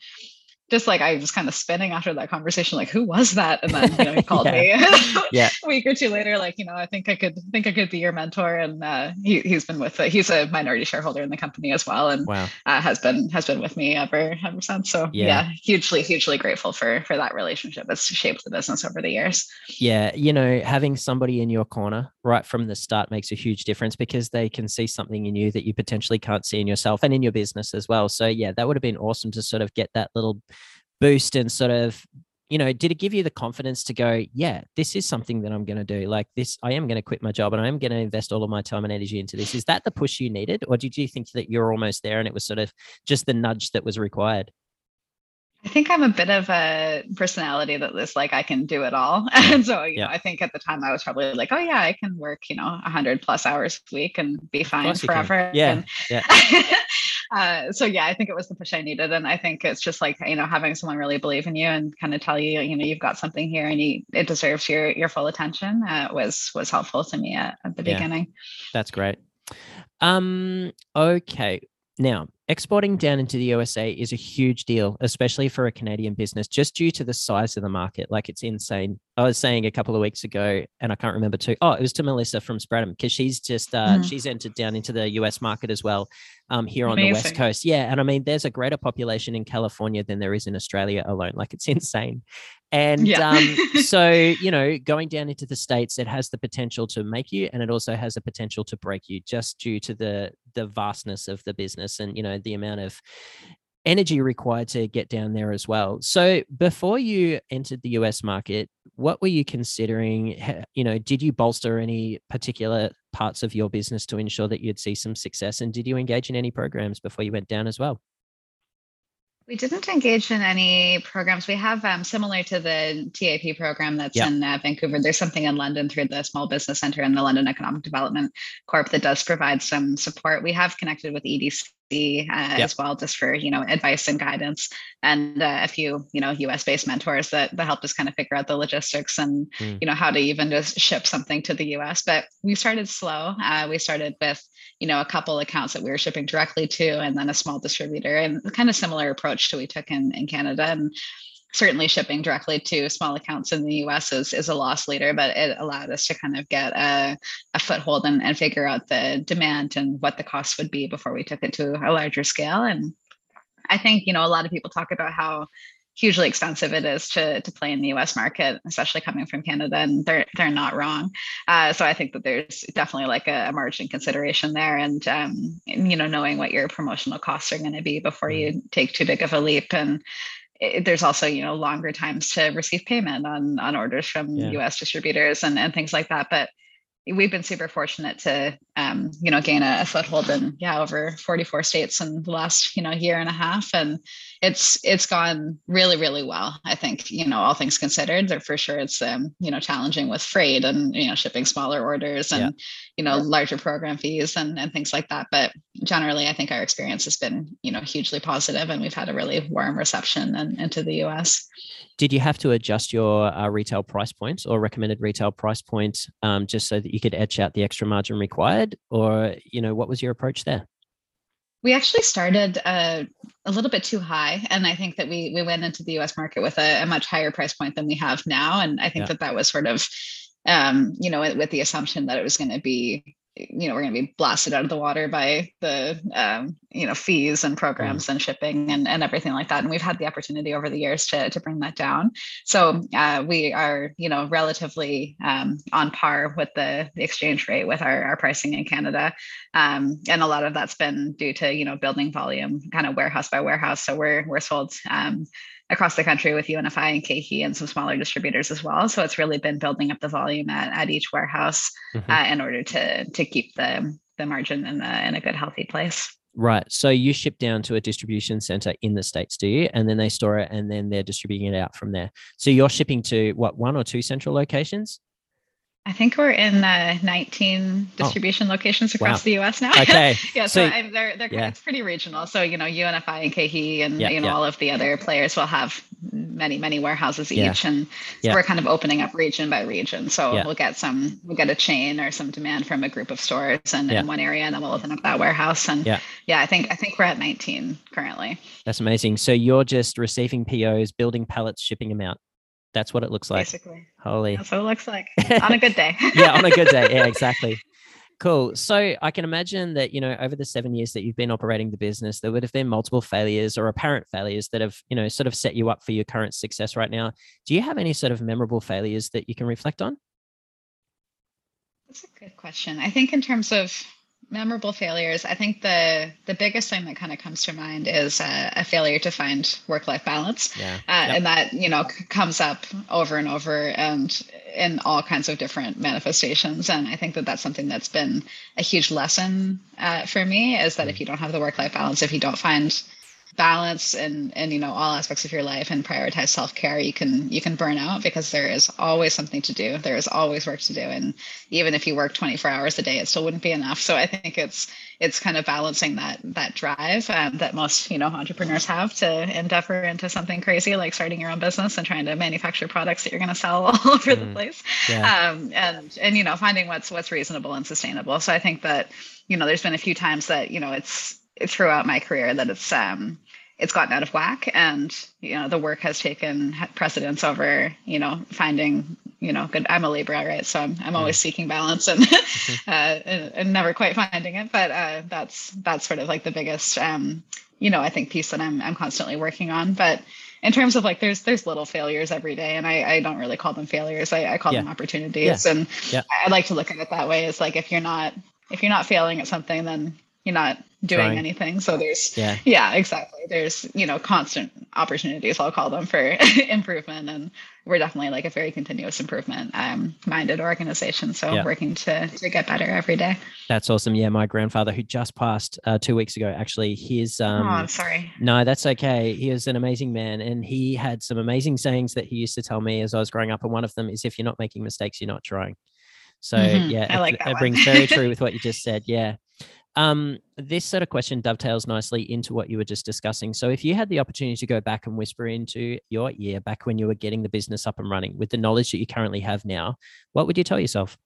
just like I was kind of spinning after that conversation, like who was that? And then you know he called me Yeah. a week or two later, like you know I think I could think I could be your mentor, and uh, he he's been with he's a minority shareholder in the company as well, and Wow. uh, has been has been with me ever ever since. So Yeah. yeah. hugely hugely grateful for for that relationship. It's shaped the business over the years. Yeah. You know, having somebody in your corner right from the start makes a huge difference because they can see something in you that you potentially can't see in yourself and in your business as well. So, yeah, that would have been awesome to sort of get that little boost and sort of you know, did it give you the confidence to go, yeah, this is something that I'm going to do? Like this, I am going to quit my job and I am going to invest all of my time and energy into this. Is that the push you needed? Or did you think that you're almost there and it was sort of just the nudge that was required? I think I'm a bit of a personality that is like I can do it all, and so you Yeah. know I think at the time I was probably like, oh yeah, I can work you know hundred plus hours a week and be fine course you can. forever. Yeah, And- yeah. uh, so yeah, I think it was the push I needed, and I think it's just like you know having someone really believe in you and kind of tell you you know you've got something here and you, it deserves your your full attention uh, was was helpful to me at, at the Yeah. beginning. That's great. Um, okay. Now, exporting down into the USA is a huge deal, especially for a Canadian business, just due to the size of the market. Like it's insane. I was saying a couple of weeks ago, and I can't remember too. Oh, it was to Melissa from Stratum because she's just uh, mm. she's entered down into the US market as well um, here Amazing. on the West Coast. Yeah, and I mean, there's a greater population in California than there is in Australia alone. Like it's insane. And yeah. um, so, you know, going down into the states, it has the potential to make you, and it also has the potential to break you, just due to the the vastness of the business and you know the amount of energy required to get down there as well. So before you entered the US market, what were you considering? You know, did you bolster any particular parts of your business to ensure that you'd see some success? And did you engage in any programs before you went down as well? We didn't engage in any programs. We have um, similar to the TAP program that's yep. in uh, Vancouver. There's something in London through the Small Business Center and the London Economic Development Corp that does provide some support. We have connected with EDC uh, yep. as well, just for you know advice and guidance, and uh, a few you know U.S. based mentors that that helped us kind of figure out the logistics and mm. you know how to even just ship something to the U.S. But we started slow. Uh, we started with you know a couple accounts that we were shipping directly to, and then a small distributor, and kind of similar approach to we took in in Canada and certainly shipping directly to small accounts in the US is, is a loss leader, but it allowed us to kind of get a, a foothold and, and figure out the demand and what the cost would be before we took it to a larger scale. And I think, you know, a lot of people talk about how hugely expensive it is to to play in the US market, especially coming from Canada, and they're they're not wrong. Uh, so I think that there's definitely like a, a margin consideration there, and um, you know knowing what your promotional costs are going to be before you mm-hmm. take too big of a leap, and it, there's also you know longer times to receive payment on on orders from yeah. us distributors and, and things like that but we've been super fortunate to um, you know gain a, a, foothold in yeah over 44 states in the last you know year and a half and it's it's gone really really well i think you know all things considered there for sure it's um, you know challenging with freight and you know shipping smaller orders and yeah. you know larger program fees and, and things like that. But generally i think our experience has been you know hugely positive and we've had a really warm reception and, into the us did you have to adjust your uh, retail price points or recommended retail price points um, just so that you could etch out the extra margin required? Or you know what was your approach there we actually started uh, a little bit too high and i think that we we went into the us market with a, a much higher price point than we have now and i think yeah. that that was sort of um, you know with the assumption that it was going to be you know we're going to be blasted out of the water by the um, you know fees and programs mm. and shipping and, and everything like that and we've had the opportunity over the years to, to bring that down. So uh, we are you know relatively um, on par with the, the exchange rate with our, our pricing in canada. Um, and a lot of that's been due to you know building volume kind of warehouse by warehouse. So we're we're sold um, across the country with UNFI and KeHE and some smaller distributors as well. So it's really been building up the volume at, at each warehouse mm-hmm. uh, in order to to keep the the margin in a in a good healthy place. Right. So you ship down to a distribution center in the states, do you? And then they store it, and then they're distributing it out from there. So you're shipping to what one or two central locations? I think we're in uh, 19 distribution oh. locations across wow. the U.S. now. Okay. yeah, so, so they're they're yeah. it's pretty regional. So you know, UNFI and KeHE and yeah, you know yeah. all of the other players will have many many warehouses each, and so we're kind of opening up region by region. So we'll get some we'll get a chain or some demand from a group of stores and in one area, and then we'll open up that warehouse. And yeah, yeah, I think I think we're at 19 currently. That's amazing. So you're just receiving POs, building pallets, shipping them out. That's what it looks like. Basically. Holy. That's what it looks like on a good day. yeah, on a good day. Yeah, exactly. Cool. So I can imagine that, you know, over the seven years that you've been operating the business, there would have been multiple failures or apparent failures that have, you know, sort of set you up for your current success right now. Do you have any sort of memorable failures that you can reflect on? That's a good question. I think in terms of memorable failures i think the the biggest thing that kind of comes to mind is a, a failure to find work life balance yeah. Uh, yep. and that you know c- comes up over and over and in all kinds of different manifestations and i think that that's something that's been a huge lesson uh, for me is that mm. if you don't have the work life balance if you don't find balance and and you know all aspects of your life and prioritize self-care you can you can burn out because there is always something to do. There is always work to do. And even if you work 24 hours a day it still wouldn't be enough. So i think it's it's kind of balancing that that drive um, that most you know entrepreneurs have to endeavor into something crazy like starting your own business and trying to manufacture products that you're going to sell all over mm, the place. Yeah. um, and and you know finding what's what's reasonable and sustainable. So i think that you know there's been a few times that you know it's throughout my career that it's um it's gotten out of whack. And you know the work has taken precedence over you know finding you know good i'm a libra right? So i'm, I'm always seeking balance and, uh, and, and never quite finding it. But uh, that's that's sort of like the biggest um you know i think piece that i'm i'm constantly working on. But in terms of like there's there's little failures every day and i, I don't really call them failures. I, I call yeah. them opportunities. Yeah. and yeah. i like to look at it that way. It's like if you're not if you're not failing at something then you're not doing Trying. anything. So there's yeah. yeah exactly. There's you know constant opportunities i'll call them for improvement. And we're definitely like a very continuous improvement um, minded organization. So yeah. working to to get better every day. That's awesome. Yeah my grandfather who just passed uh, two weeks ago actually his um oh, I'm sorry. no that's okay. He was an amazing man and he had some amazing sayings that he used to tell me as i was growing up. And one of them is if you're not making mistakes you're not trying. So mm-hmm. yeah, I like it, it brings very true with what you just said. Yeah. Um, this sort of question dovetails nicely into what you were just discussing. So, if you had the opportunity to go back and whisper into your ear back when you were getting the business up and running with the knowledge that you currently have now, what would you tell yourself?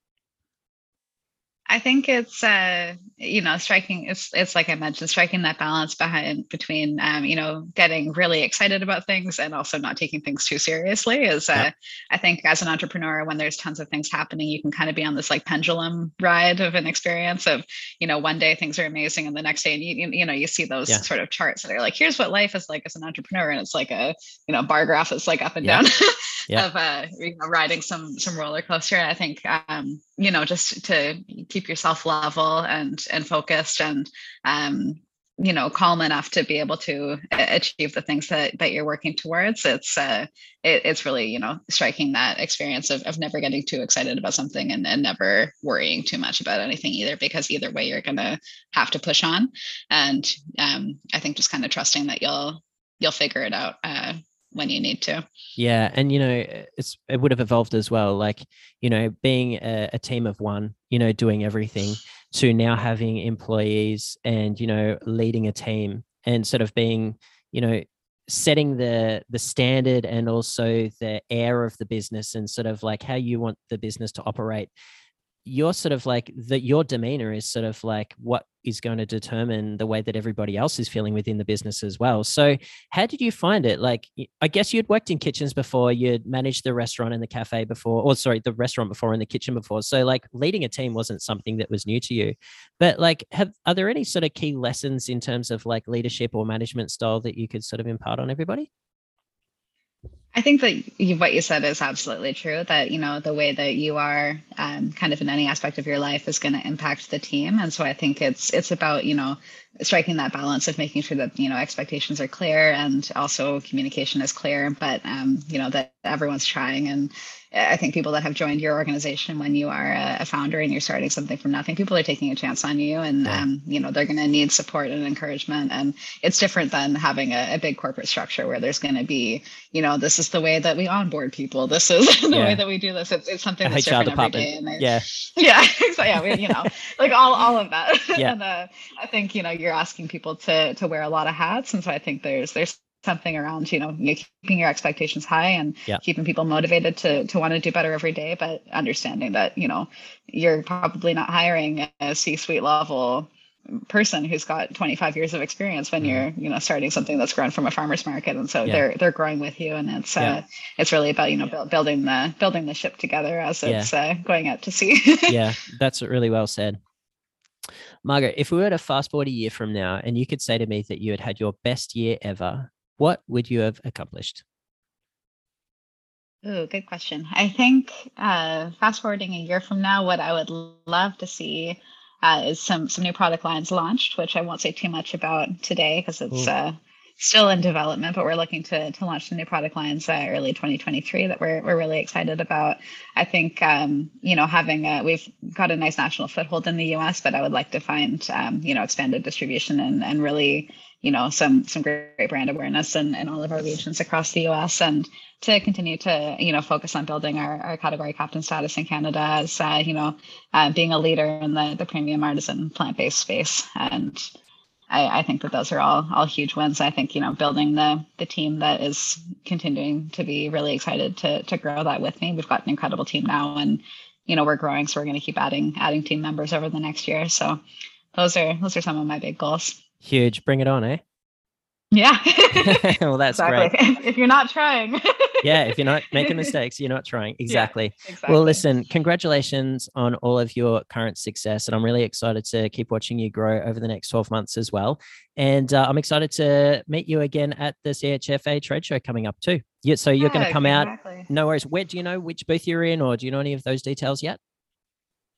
I think it's uh, you know striking. It's it's like I mentioned, striking that balance behind between um, you know getting really excited about things and also not taking things too seriously. Is uh, I think as an entrepreneur, when there's tons of things happening, you can kind of be on this like pendulum ride of an experience of you know one day things are amazing and the next day and you you know you see those yeah. sort of charts that are like here's what life is like as an entrepreneur and it's like a you know bar graph that's like up and yeah. down of uh, you know riding some some roller coaster. I think um, you know just to keep yourself level and and focused and um, you know calm enough to be able to achieve the things that that you're working towards. It's uh it, it's really you know striking that experience of, of never getting too excited about something and, and never worrying too much about anything either because either way you're gonna have to push on. And um i think just kind of trusting that you'll you'll figure it out uh when you need to. Yeah, and you know, it's it would have evolved as well. Like you know, being a, a, team of one, you know, doing everything, to now having employees and you know, leading a team and sort of being, you know, setting the the standard and also the air of the business and sort of like how you want the business to operate you're sort of like that your demeanor is sort of like what is going to determine the way that everybody else is feeling within the business as well. So how did you find it? Like i guess you'd worked in kitchens before you'd managed the restaurant and the cafe before or sorry the restaurant before and the kitchen before. So like leading a team wasn't something that was new to you. But like have are there any sort of key lessons in terms of like leadership or management style that you could sort of impart on everybody I think that what you said is absolutely true. That you know the way that you are, um, kind of in any aspect of your life, is going to impact the team. And so I think it's it's about you know striking that balance of making sure that you know expectations are clear and also communication is clear but um, you know that everyone's trying. And i think people that have joined your organization when you are a, founder and you're starting something from nothing people are taking a chance on you and yeah. um, you know they're going to need support and encouragement. And it's different than having a, a big corporate structure where there's going to be you know this is the way that we onboard people. This is the yeah. way that we do this. It's, it's something that's different every day. And yeah. Yeah so yeah we, you know like all, all of that. Yeah. and uh, i think you know you're asking people to to wear a lot of hats and so i think there's there's something around you know keeping your expectations high and yeah. keeping people motivated to to want to do better every day but understanding that you know you're probably not hiring a c-suite level person who's got 25 years of experience when mm-hmm. you're you know starting something that's grown from a farmer's market and so yeah. they're they're growing with you and it's yeah. uh it's really about you know build, building the building the ship together as it's uh, going out to sea yeah that's really well said Margaret, if we were to fast forward a year from now and you could say to me that you had had your best year ever, what would you have accomplished? Oh, good question. I think uh, fast forwarding a year from now, what I would love to see uh, is some some new product lines launched, which I won't say too much about today because it's uh, still in development, but we're looking to to launch some new product lines uh, early 2023 that we're we're really excited about. I think um, you know having a, we've got a nice national foothold in the U.S., but I would like to find um, you know expanded distribution and and really you know some some great brand awareness in, in all of our regions across the US and to continue to you know focus on building our, our category captain status in Canada as uh, you know uh, being a leader in the the premium artisan plant-based space and I, I think that those are all all huge wins. I think you know building the the team that is continuing to be really excited to to grow that with me. We've got an incredible team now, and you know we're growing, so we're going to keep adding adding team members over the next year. So those are those are some of my big goals. Huge. Bring it on, eh? Yeah. well, that's exactly. great. If you're not trying. yeah, if you're not making mistakes, you're not trying. Exactly. Yeah, exactly. Well, listen, congratulations on all of your current success. And I'm really excited to keep watching you grow over the next 12 months as well. And uh, I'm excited to meet you again at the CHFA trade show coming up too. Yeah, so you're going to come exactly. out. No worries. Where do you know which booth you're in, or do you know any of those details yet?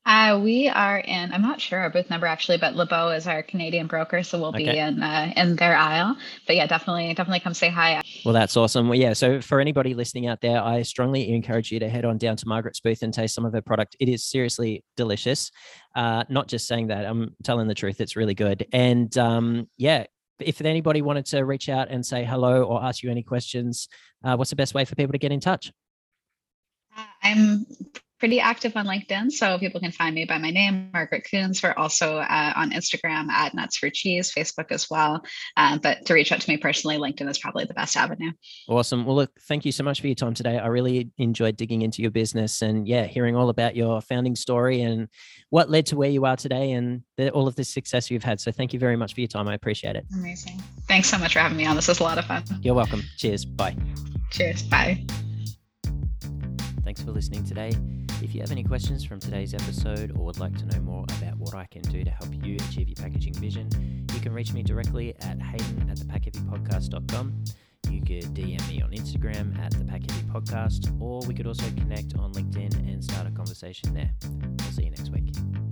Uh, we are in. I'm not sure our booth number actually, but LeBeau is our Canadian broker, so we'll be in uh, in their aisle. But yeah, definitely, definitely come say hi. Well, that's awesome. Well, yeah. So for anybody listening out there, I strongly encourage you to head on down to Margaret's booth and taste some of her product. It is seriously delicious. Uh, not just saying that, I'm telling the truth. It's really good. And um, yeah, if anybody wanted to reach out and say hello or ask you any questions, uh, what's the best way for people to get in touch? Uh, I'm pretty active on LinkedIn, so people can find me by my name, Margaret Coons. We're also uh, on Instagram at Nuts for Cheese, Facebook as well. Uh, but to reach out to me personally, LinkedIn is probably the best avenue. Awesome. Well, look, thank you so much for your time today. I really enjoyed digging into your business and yeah, hearing all about your founding story and what led to where you are today and the, all of the success you've had. So thank you very much for your time. I appreciate it. Amazing. Thanks so much for having me on. This was a lot of fun. You're welcome. Cheers. Bye. Cheers. Bye. Thanks for listening today. If you have any questions from today's episode or would like to know more about what I can do to help you achieve your packaging vision, you can reach me directly at hayden at thepackheavypodcast.com. You could DM me on Instagram at the Pack Heavy Podcast, or we could also connect on LinkedIn and start a conversation there. I'll see you next week.